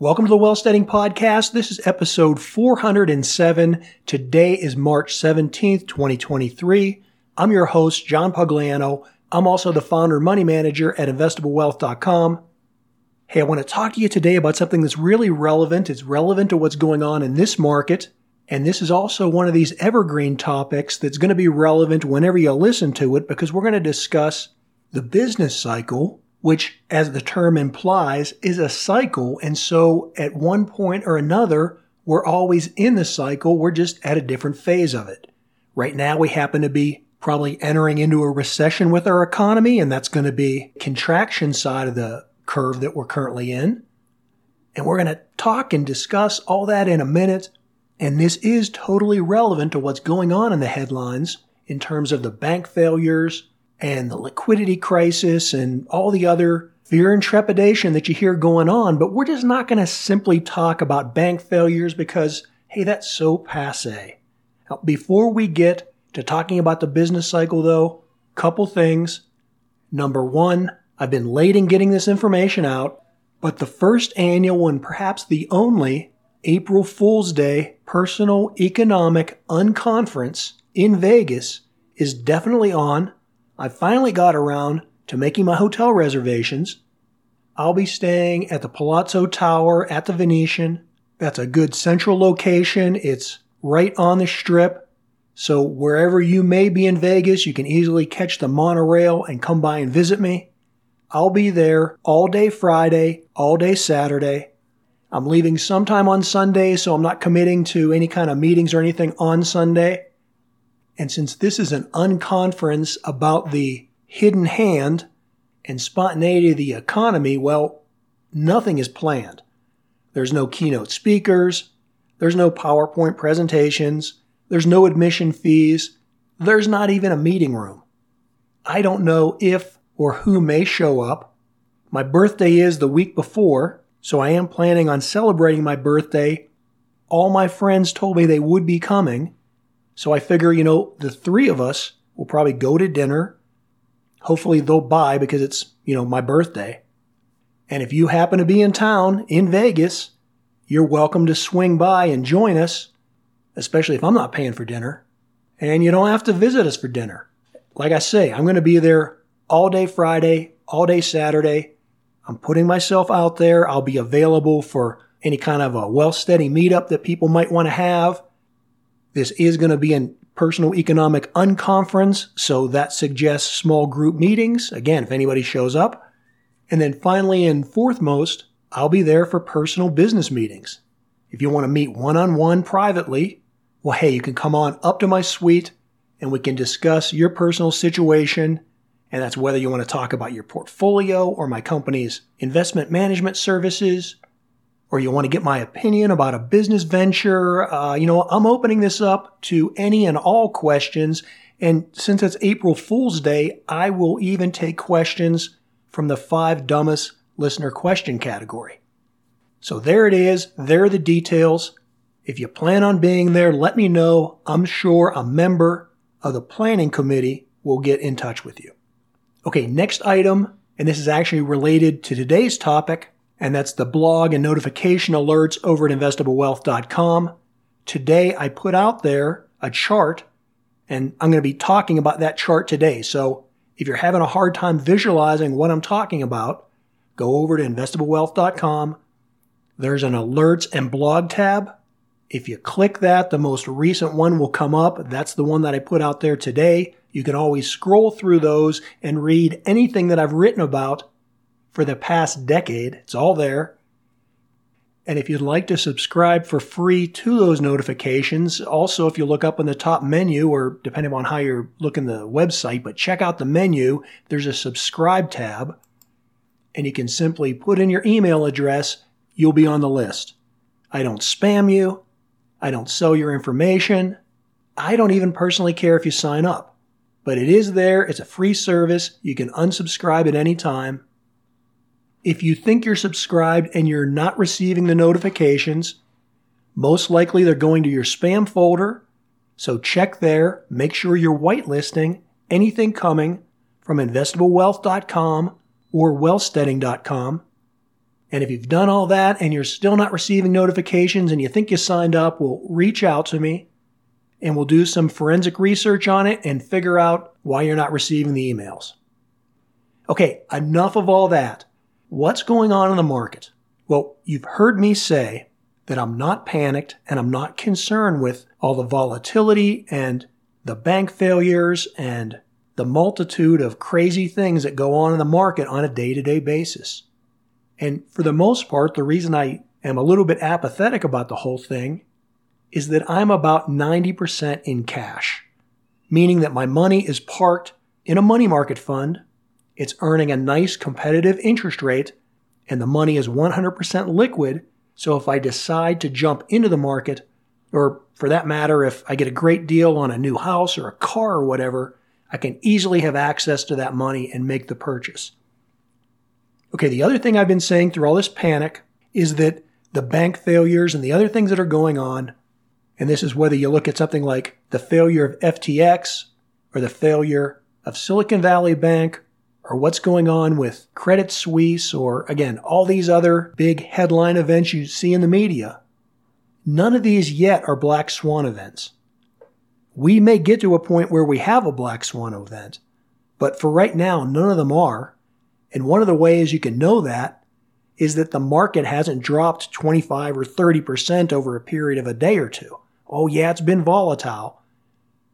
Welcome to the Wealthsteading Podcast. This is episode 407. Today is March 17th, 2023. I'm your host, John Pugliano. I'm also the founder and money manager at investablewealth.com. Hey, I want to talk to you today about something that's really relevant. It's relevant to what's going on in this market. And this is also one of these evergreen topics that's going to be relevant whenever you listen to it because we're going to discuss the business cycle which, as the term implies, is a cycle. And so at one point or another, we're always in the cycle. We're just at a different phase of it. Right now, we happen to be probably entering into a recession with our economy, and that's going to be contraction side of the curve that we're currently in. And we're going to talk and discuss all that in a minute. And this is totally relevant to what's going on in the headlines in terms of the bank failures, and the liquidity crisis and all the other fear and trepidation that you hear going on. But we're just not going to simply talk about bank failures because, hey, that's so passe. Now, before we get to talking about the business cycle, though, couple things. Number one, I've been late in getting this information out, but the first annual and perhaps the only April Fool's Day Personal Economic Unconference in Vegas is definitely on I finally got around to making my hotel reservations. I'll be staying at the Palazzo Tower at the Venetian. That's a good central location. It's right on the strip. So wherever you may be in Vegas, you can easily catch the monorail and come by and visit me. I'll be there all day Friday, all day Saturday. I'm leaving sometime on Sunday, so I'm not committing to any kind of meetings or anything on Sunday. And since this is an unconference about the hidden hand and spontaneity of the economy, well, nothing is planned. There's no keynote speakers. There's no PowerPoint presentations. There's no admission fees. There's not even a meeting room. I don't know if or who may show up. My birthday is the week before, so I am planning on celebrating my birthday. All my friends told me they would be coming, so I figure, you know, the three of us will probably go to dinner. Hopefully they'll buy because it's, you know, my birthday. And if you happen to be in town in Vegas, you're welcome to swing by and join us, especially if I'm not paying for dinner. And you don't have to visit us for dinner. Like I say, I'm going to be there all day Friday, all day Saturday. I'm putting myself out there. I'll be available for any kind of a Wealthsteading meetup that people might want to have. This is going to be a personal economic unconference, so that suggests small group meetings. Again, if anybody shows up. And then finally and fourthmost, I'll be there for personal business meetings. If you want to meet one on one privately, well, hey, you can come on up to my suite and we can discuss your personal situation. And that's whether you want to talk about your portfolio or my company's investment management services or you want to get my opinion about a business venture, uh, you know, I'm opening this up to any and all questions. And since it's April Fool's Day, I will even take questions from the five dumbest listener question category. So there it is. There are the details. If you plan on being there, let me know. I'm sure a member of the planning committee will get in touch with you. Okay, next item, and this is actually related to today's topic and that's the blog and notification alerts over at investablewealth.com. Today I put out there a chart and I'm going to be talking about that chart today. So if you're having a hard time visualizing what I'm talking about, go over to investablewealth.com. There's an alerts and blog tab. If you click that, the most recent one will come up. That's the one that I put out there today. You can always scroll through those and read anything that I've written about for the past decade. It's all there. And if you'd like to subscribe for free to those notifications, also if you look up in the top menu, or depending on how you're looking the website, but check out the menu, there's a subscribe tab, and you can simply put in your email address, you'll be on the list. I don't spam you, I don't sell your information, I don't even personally care if you sign up. But it is there, it's a free service, you can unsubscribe at any time. If you think you're subscribed and you're not receiving the notifications, most likely they're going to your spam folder. So check there. Make sure you're whitelisting anything coming from investablewealth.com or wealthsteading.com. And if you've done all that and you're still not receiving notifications and you think you signed up, well, reach out to me and we'll do some forensic research on it and figure out why you're not receiving the emails. Okay, enough of all that. What's going on in the market? Well, you've heard me say that I'm not panicked and I'm not concerned with all the volatility and the bank failures and the multitude of crazy things that go on in the market on a day to day basis. And for the most part, the reason I am a little bit apathetic about the whole thing is that I'm about 90% in cash, meaning that my money is parked in a money market fund. It's earning a nice competitive interest rate and the money is 100% liquid. So if I decide to jump into the market, or for that matter, if I get a great deal on a new house or a car or whatever, I can easily have access to that money and make the purchase. Okay, the other thing I've been saying through all this panic is that the bank failures and the other things that are going on and this is whether you look at something like the failure of FTX or the failure of Silicon Valley Bank or what's going on with Credit Suisse or again, all these other big headline events you see in the media. None of these yet are black swan events. We may get to a point where we have a black swan event, but for right now, none of them are. And one of the ways you can know that is that the market hasn't dropped 25 or 30% over a period of a day or two. Oh, yeah, it's been volatile,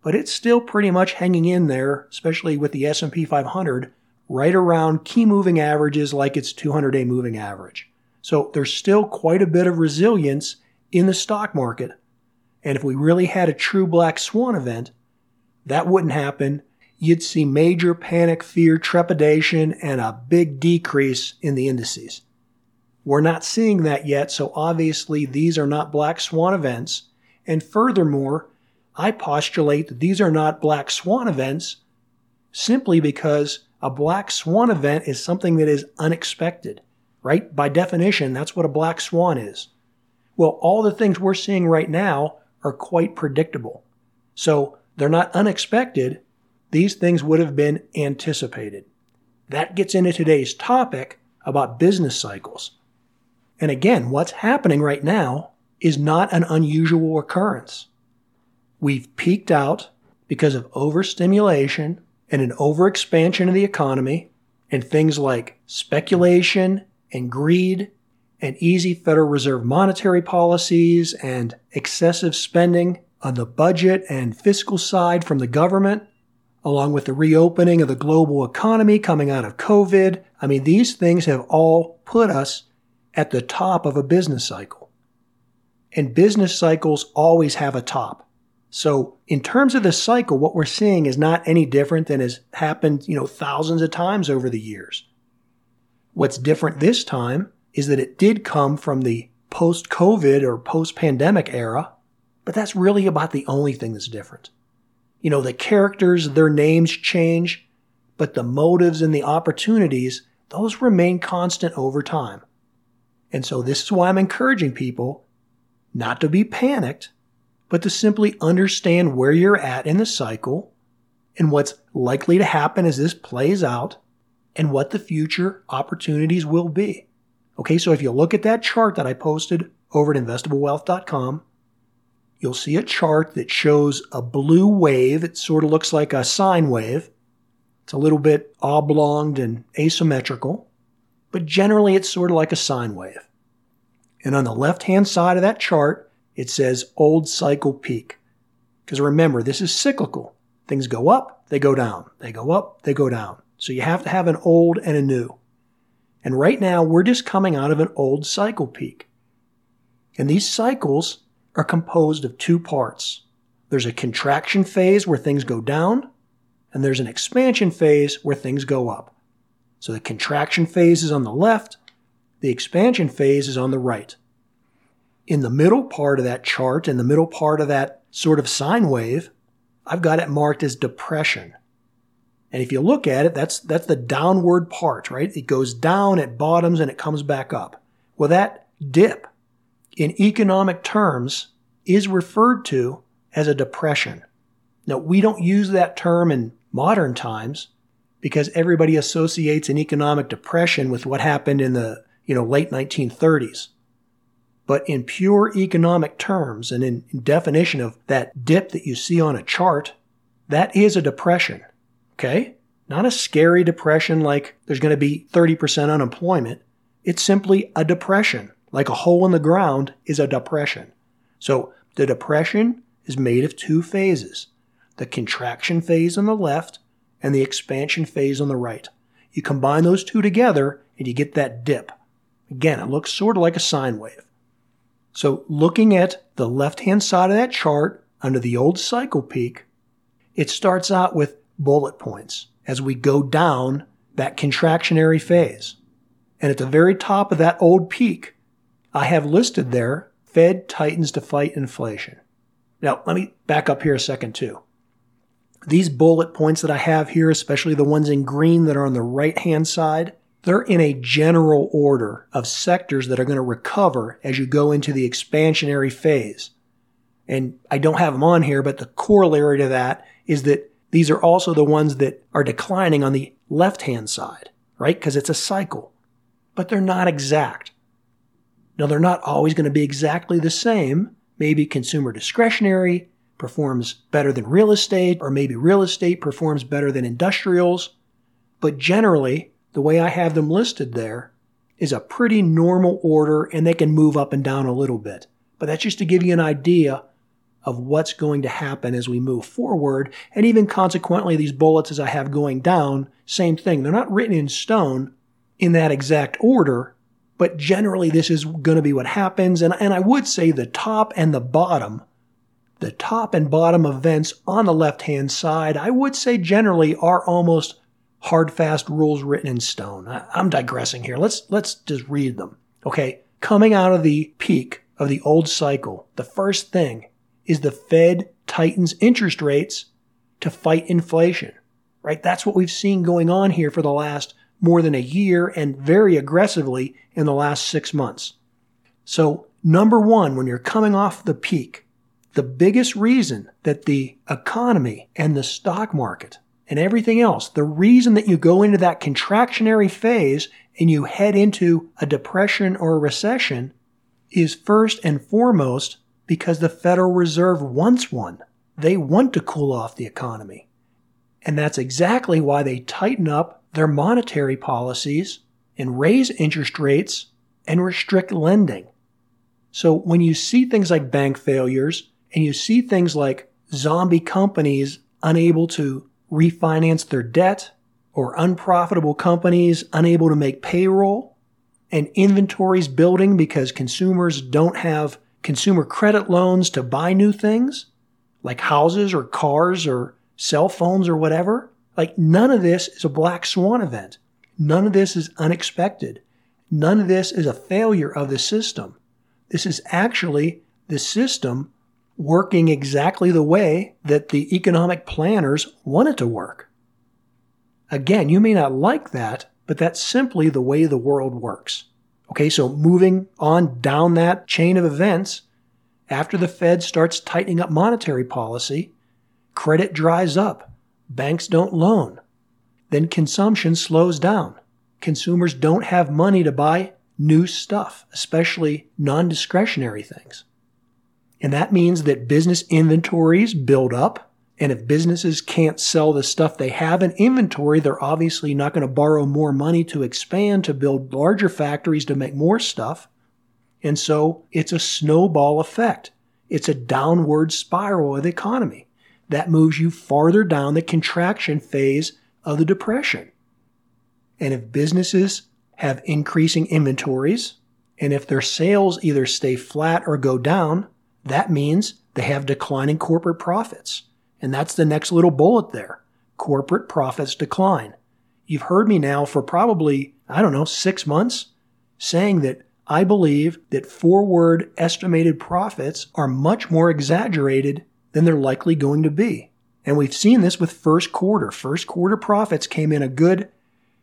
but it's still pretty much hanging in there, especially with the S&P 500 right around key moving averages like its 200-day moving average. So there's still quite a bit of resilience in the stock market. And if we really had a true black swan event, that wouldn't happen. You'd see major panic, fear, trepidation, and a big decrease in the indices. We're not seeing that yet, so obviously these are not black swan events. And furthermore, I postulate that these are not black swan events simply because a black swan event is something that is unexpected, right? By definition, that's what a black swan is. Well, all the things we're seeing right now are quite predictable. So they're not unexpected. These things would have been anticipated. That gets into today's topic about business cycles. And again, what's happening right now is not an unusual occurrence. We've peaked out because of overstimulation and an overexpansion of the economy and things like speculation and greed and easy Federal Reserve monetary policies and excessive spending on the budget and fiscal side from the government, along with the reopening of the global economy coming out of COVID. I mean, these things have all put us at the top of a business cycle. And business cycles always have a top. So in terms of the cycle, what we're seeing is not any different than has happened, you know, thousands of times over the years. What's different this time is that it did come from the post COVID or post pandemic era, but that's really about the only thing that's different. You know, the characters, their names change, but the motives and the opportunities, those remain constant over time. And so this is why I'm encouraging people not to be panicked, but to simply understand where you're at in the cycle and what's likely to happen as this plays out and what the future opportunities will be. Okay, so if you look at that chart that I posted over at investablewealth.com, you'll see a chart that shows a blue wave. It sort of looks like a sine wave. It's a little bit oblonged and asymmetrical, but generally it's sort of like a sine wave. And on the left hand side of that chart, it says old cycle peak. Because remember, this is cyclical. Things go up, they go down. They go up, they go down. So you have to have an old and a new. And right now, we're just coming out of an old cycle peak. And these cycles are composed of two parts. There's a contraction phase where things go down, and there's an expansion phase where things go up. So the contraction phase is on the left, the expansion phase is on the right. In the middle part of that chart, in the middle part of that sort of sine wave, I've got it marked as depression. And if you look at it, that's, that's the downward part, right? It goes down, it bottoms, and it comes back up. Well, that dip in economic terms is referred to as a depression. Now, we don't use that term in modern times because everybody associates an economic depression with what happened in the you know, late 1930s. But in pure economic terms and in definition of that dip that you see on a chart, that is a depression. Okay? Not a scary depression like there's going to be 30% unemployment. It's simply a depression. Like a hole in the ground is a depression. So the depression is made of two phases the contraction phase on the left and the expansion phase on the right. You combine those two together and you get that dip. Again, it looks sort of like a sine wave. So looking at the left hand side of that chart under the old cycle peak, it starts out with bullet points as we go down that contractionary phase. And at the very top of that old peak, I have listed there Fed tightens to fight inflation. Now, let me back up here a second too. These bullet points that I have here, especially the ones in green that are on the right hand side, they're in a general order of sectors that are going to recover as you go into the expansionary phase. And I don't have them on here, but the corollary to that is that these are also the ones that are declining on the left hand side, right? Because it's a cycle. But they're not exact. Now, they're not always going to be exactly the same. Maybe consumer discretionary performs better than real estate, or maybe real estate performs better than industrials. But generally, the way I have them listed there is a pretty normal order and they can move up and down a little bit. But that's just to give you an idea of what's going to happen as we move forward. And even consequently, these bullets as I have going down, same thing. They're not written in stone in that exact order, but generally this is going to be what happens. And, and I would say the top and the bottom, the top and bottom events on the left hand side, I would say generally are almost hard, fast rules written in stone. I, I'm digressing here. Let's, let's just read them. Okay. Coming out of the peak of the old cycle, the first thing is the Fed tightens interest rates to fight inflation, right? That's what we've seen going on here for the last more than a year and very aggressively in the last six months. So, number one, when you're coming off the peak, the biggest reason that the economy and the stock market and everything else, the reason that you go into that contractionary phase and you head into a depression or a recession is first and foremost because the Federal Reserve wants one. They want to cool off the economy. And that's exactly why they tighten up their monetary policies and raise interest rates and restrict lending. So when you see things like bank failures and you see things like zombie companies unable to refinance their debt or unprofitable companies unable to make payroll and inventories building because consumers don't have consumer credit loans to buy new things, like houses or cars or cell phones or whatever. Like none of this is a black swan event. None of this is unexpected. None of this is a failure of the system. This is actually the system working exactly the way that the economic planners want it to work. Again, you may not like that, but that's simply the way the world works. Okay, so moving on down that chain of events, after the Fed starts tightening up monetary policy, credit dries up, banks don't loan, then consumption slows down. Consumers don't have money to buy new stuff, especially non discretionary things. And that means that business inventories build up and if businesses can't sell the stuff they have in inventory, they're obviously not going to borrow more money to expand, to build larger factories to make more stuff. And so it's a snowball effect. It's a downward spiral of the economy that moves you farther down the contraction phase of the depression. And if businesses have increasing inventories, and if their sales either stay flat or go down, that means they have declining corporate profits. And that's the next little bullet there. Corporate profits decline. You've heard me now for probably, I don't know, six months saying that I believe that forward estimated profits are much more exaggerated than they're likely going to be. And we've seen this with first quarter. First quarter profits came in a good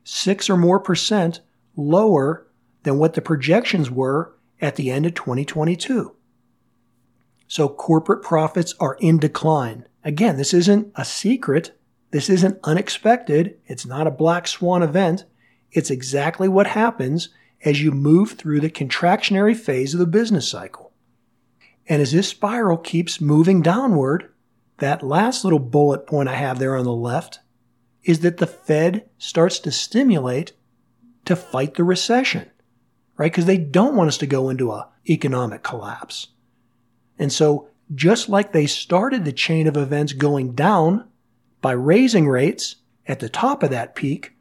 six or more percent lower than what the projections were at the end of 2022. So corporate profits are in decline. Again, this isn't a secret. This isn't unexpected. It's not a black swan event. It's exactly what happens. as you move through the contractionary phase of the business cycle. And as this spiral keeps moving downward, that last little bullet point I have there on the left is that the Fed starts to stimulate to fight the recession, right? Because they don't want us to go into a economic collapse. And so just like they started the chain of events going down by raising rates at the top of that peak,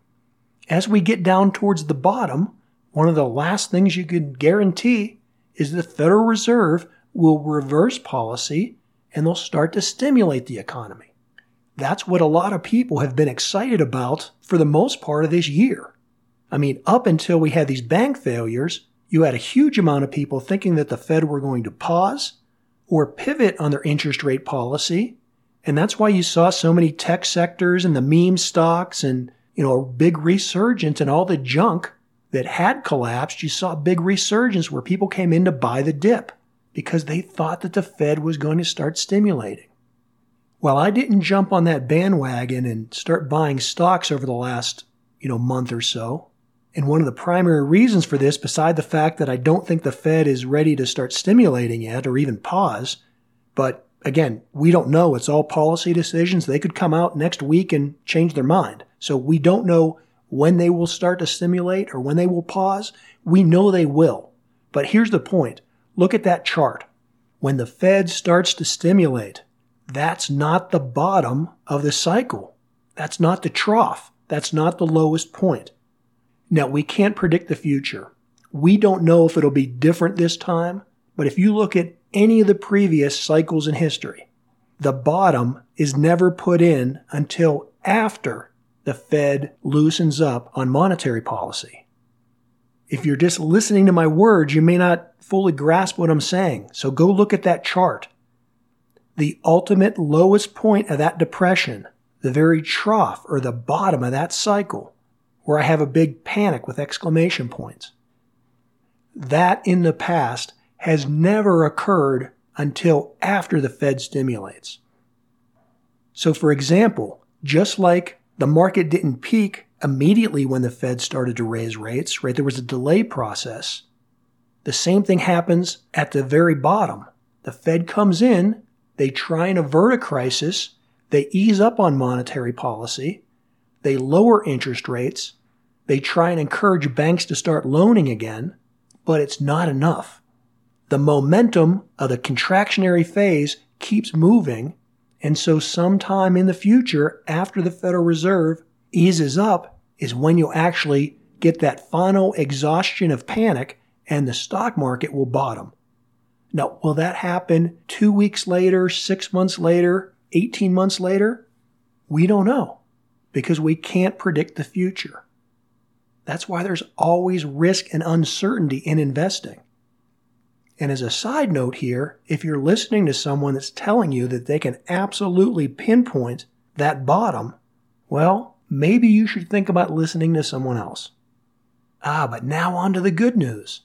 as we get down towards the bottom, one of the last things you can guarantee is the Federal Reserve will reverse policy and they'll start to stimulate the economy. That's what a lot of people have been excited about for the most part of this year. I mean, up until we had these bank failures, you had a huge amount of people thinking that the Fed were going to pause or pivot on their interest rate policy. And that's why you saw so many tech sectors and the meme stocks and, you know, a big resurgence and all the junk that had collapsed. You saw a big resurgence where people came in to buy the dip because they thought that the Fed was going to start stimulating. Well, I didn't jump on that bandwagon and start buying stocks over the last, you know, month or so. And one of the primary reasons for this, beside the fact that I don't think the Fed is ready to start stimulating yet or even pause, but again, we don't know. It's all policy decisions. They could come out next week and change their mind. So we don't know when they will start to stimulate or when they will pause. We know they will. But here's the point. Look at that chart. When the Fed starts to stimulate, that's not the bottom of the cycle. That's not the trough. That's not the lowest point. Now, we can't predict the future. We don't know if it'll be different this time, but if you look at any of the previous cycles in history, the bottom is never put in until after the Fed loosens up on monetary policy. If you're just listening to my words, you may not fully grasp what I'm saying. So go look at that chart. The ultimate lowest point of that depression, the very trough or the bottom of that cycle, where I have a big panic with exclamation points. That in the past has never occurred until after the Fed stimulates. So, for example, just like the market didn't peak immediately when the Fed started to raise rates, right? There was a delay process. The same thing happens at the very bottom. The Fed comes in, they try and avert a crisis, they ease up on monetary policy, they lower interest rates, they try and encourage banks to start loaning again, but it's not enough. The momentum of the contractionary phase keeps moving, and so sometime in the future, after the Federal Reserve eases up, is when you'll actually get that final exhaustion of panic and the stock market will bottom. Now, will that happen two weeks later, six months later, 18 months later? We don't know because we can't predict the future. That's why there's always risk and uncertainty in investing. And as a side note here, if you're listening to someone that's telling you that they can absolutely pinpoint that bottom, well, maybe you should think about listening to someone else. Ah, but now on to the good news.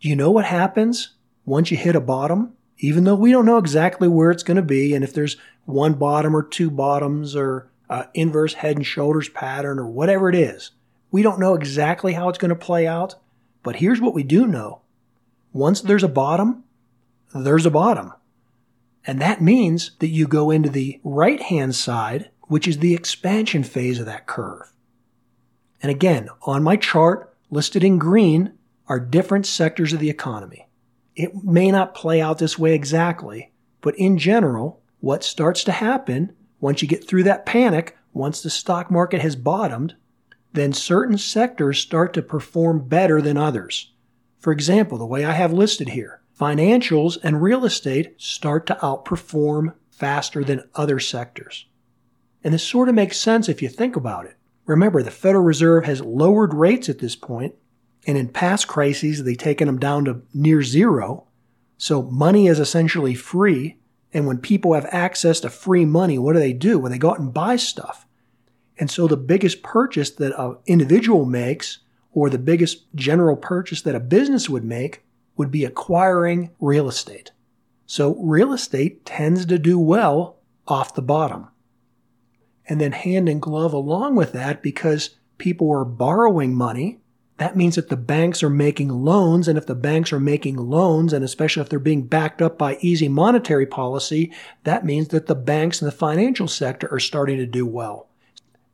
Do you know what happens once you hit a bottom? Even though we don't know exactly where it's going to be and if there's one bottom or two bottoms or uh, inverse head and shoulders pattern or whatever it is, we don't know exactly how it's going to play out, but here's what we do know. Once there's a bottom, there's a bottom. And that means that you go into the right hand side, which is the expansion phase of that curve. And again, on my chart, listed in green, are different sectors of the economy. It may not play out this way exactly, but in general, what starts to happen once you get through that panic, once the stock market has bottomed, then certain sectors start to perform better than others. For example, the way I have listed here, financials and real estate start to outperform faster than other sectors. And this sort of makes sense if you think about it. Remember, the Federal Reserve has lowered rates at this point, and in past crises, they've taken them down to near zero. So money is essentially free. And when people have access to free money, what do they do? Well, they go out and buy stuff. And so the biggest purchase that an individual makes or the biggest general purchase that a business would make would be acquiring real estate. So real estate tends to do well off the bottom. And then hand in glove along with that, because people are borrowing money, that means that the banks are making loans. And if the banks are making loans, and especially if they're being backed up by easy monetary policy, that means that the banks and the financial sector are starting to do well.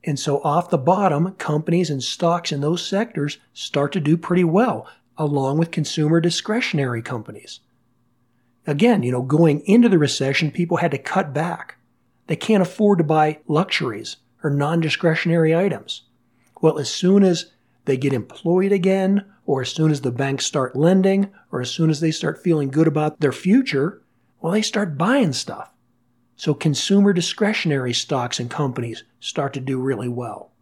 And so off the bottom, companies and stocks in those sectors start to do pretty well, along with consumer discretionary companies. Again, you know, going into the recession, people had to cut back. They can't afford to buy luxuries or non discretionary items. Well, as soon as they get employed again, or as soon as the banks start lending, or as soon as they start feeling good about their future, well, they start buying stuff. So consumer discretionary stocks and companies start to do really well.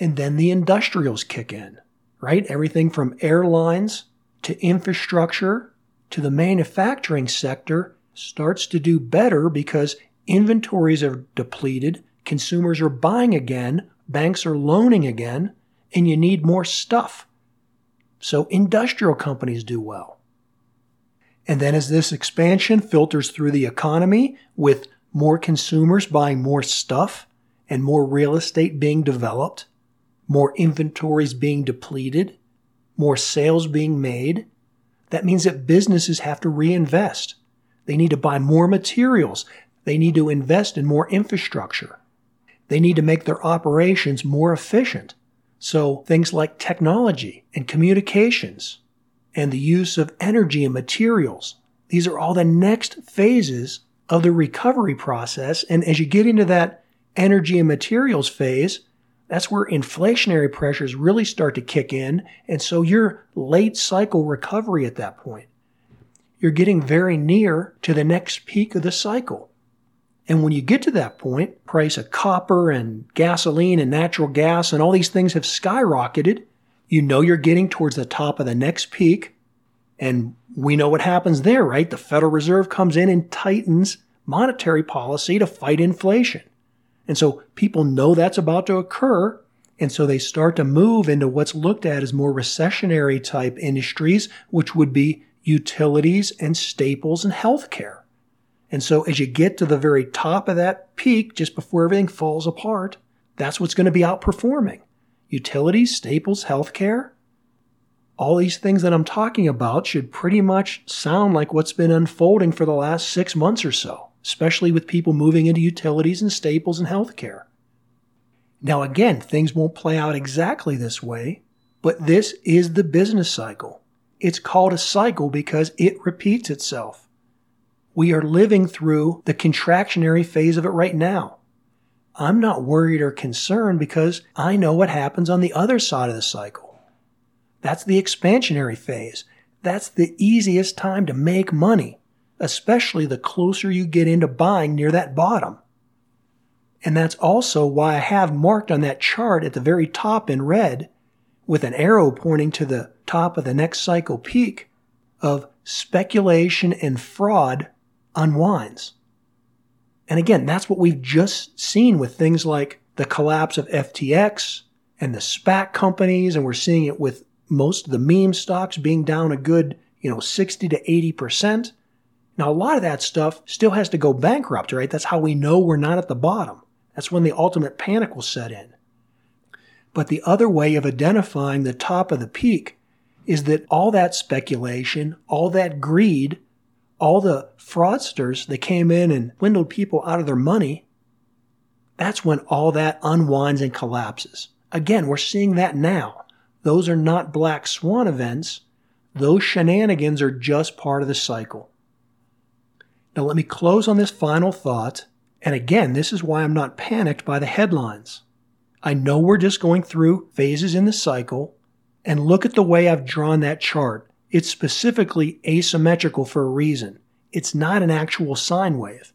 And then the industrials kick in, right? Everything from airlines to infrastructure to the manufacturing sector starts to do better because inventories are depleted, consumers are buying again, banks are loaning again, and you need more stuff. So industrial companies do well. And then as this expansion filters through the economy with more consumers buying more stuff and more real estate being developed, more inventories being depleted, more sales being made, that means that businesses have to reinvest. They need to buy more materials. They need to invest in more infrastructure. They need to make their operations more efficient. So things like technology and communications and the use of energy and materials, these are all the next phases of the recovery process. And as you get into that energy and materials phase, that's where inflationary pressures really start to kick in. And so you're late cycle recovery at that point. You're getting very near to the next peak of the cycle. And when you get to that point, price of copper and gasoline and natural gas and all these things have skyrocketed. You know you're getting towards the top of the next peak. And we know what happens there, right? The Federal Reserve comes in and tightens monetary policy to fight inflation. And so people know that's about to occur. And so they start to move into what's looked at as more recessionary type industries, which would be utilities and staples and healthcare. And so as you get to the very top of that peak, just before everything falls apart, that's what's going to be outperforming. Utilities, staples, healthcare. All these things that I'm talking about should pretty much sound like what's been unfolding for the last six months or so, especially with people moving into utilities and staples and healthcare. Now, again, things won't play out exactly this way, but this is the business cycle. It's called a cycle because it repeats itself. We are living through the contractionary phase of it right now. I'm not worried or concerned because I know what happens on the other side of the cycle. That's the expansionary phase. That's the easiest time to make money, especially the closer you get into buying near that bottom. And that's also why I have marked on that chart at the very top in red with an arrow pointing to the top of the next cycle peak of speculation and fraud unwinds. And again, that's what we've just seen with things like the collapse of FTX and the SPAC companies, and we're seeing it with most of the meme stocks being down a good, you know, 60 to 80%. Now, a lot of that stuff still has to go bankrupt, right? That's how we know we're not at the bottom. That's when the ultimate panic will set in. But the other way of identifying the top of the peak is that all that speculation, all that greed, all the fraudsters that came in and swindled people out of their money, that's when all that unwinds and collapses. Again, we're seeing that now. Those are not black swan events. Those shenanigans are just part of the cycle. Now, let me close on this final thought. And again, this is why I'm not panicked by the headlines. I know we're just going through phases in the cycle. And look at the way I've drawn that chart. It's specifically asymmetrical for a reason. It's not an actual sine wave.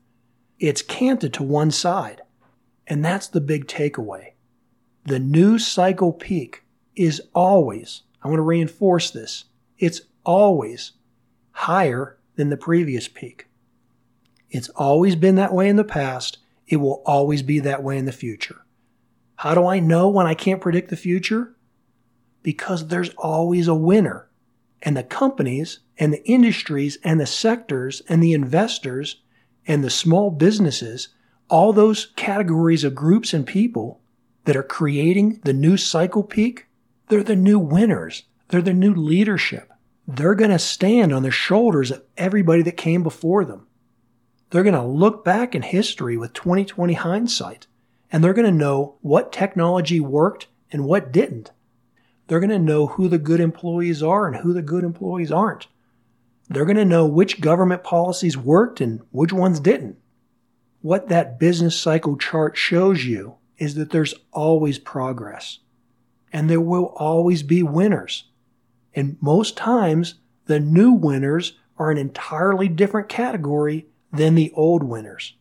It's canted to one side. And that's the big takeaway. The new cycle peak is always, I want to reinforce this, it's always higher than the previous peak. It's always been that way in the past. It will always be that way in the future. How do I know when I can't predict the future? Because there's always a winner and the companies and the industries and the sectors and the investors and the small businesses, all those categories of groups and people that are creating the new cycle peak, They're the new winners. They're the new leadership. They're going to stand on the shoulders of everybody that came before them. They're going to look back in history with 2020 hindsight and they're going to know what technology worked and what didn't. They're going to know who the good employees are and who the good employees aren't. They're going to know which government policies worked and which ones didn't. What that business cycle chart shows you is that there's always progress and there will always be winners. And most times, the new winners are an entirely different category than the old winners.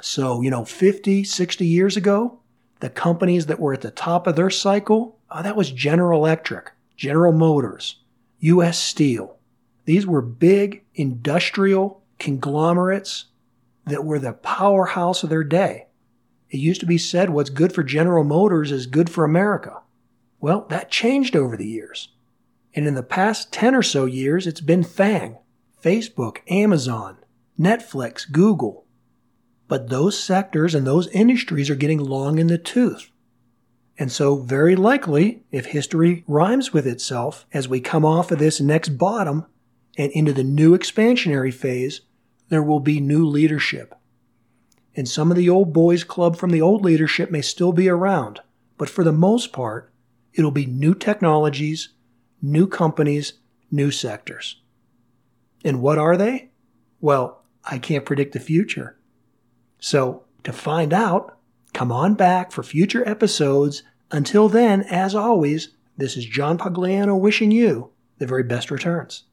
So, you know, 50, 60 years ago, the companies that were at the top of their cycle, oh, that was General Electric, General Motors, US Steel. These were big industrial conglomerates that were the powerhouse of their day. It used to be said what's good for General Motors is good for America. Well, that changed over the years. And in the past 10 or so years, it's been FANG, Facebook, Amazon, Netflix, Google. But those sectors and those industries are getting long in the tooth. And so, very likely, if history rhymes with itself, as we come off of this next bottom and into the new expansionary phase, there will be new leadership. And some of the old boys club from the old leadership may still be around, but for the most part, it'll be new technologies, new companies, new sectors. And what are they? Well, I can't predict the future. So, to find out, come on back for future episodes. Until then, as always, this is John Pugliano wishing you the very best returns.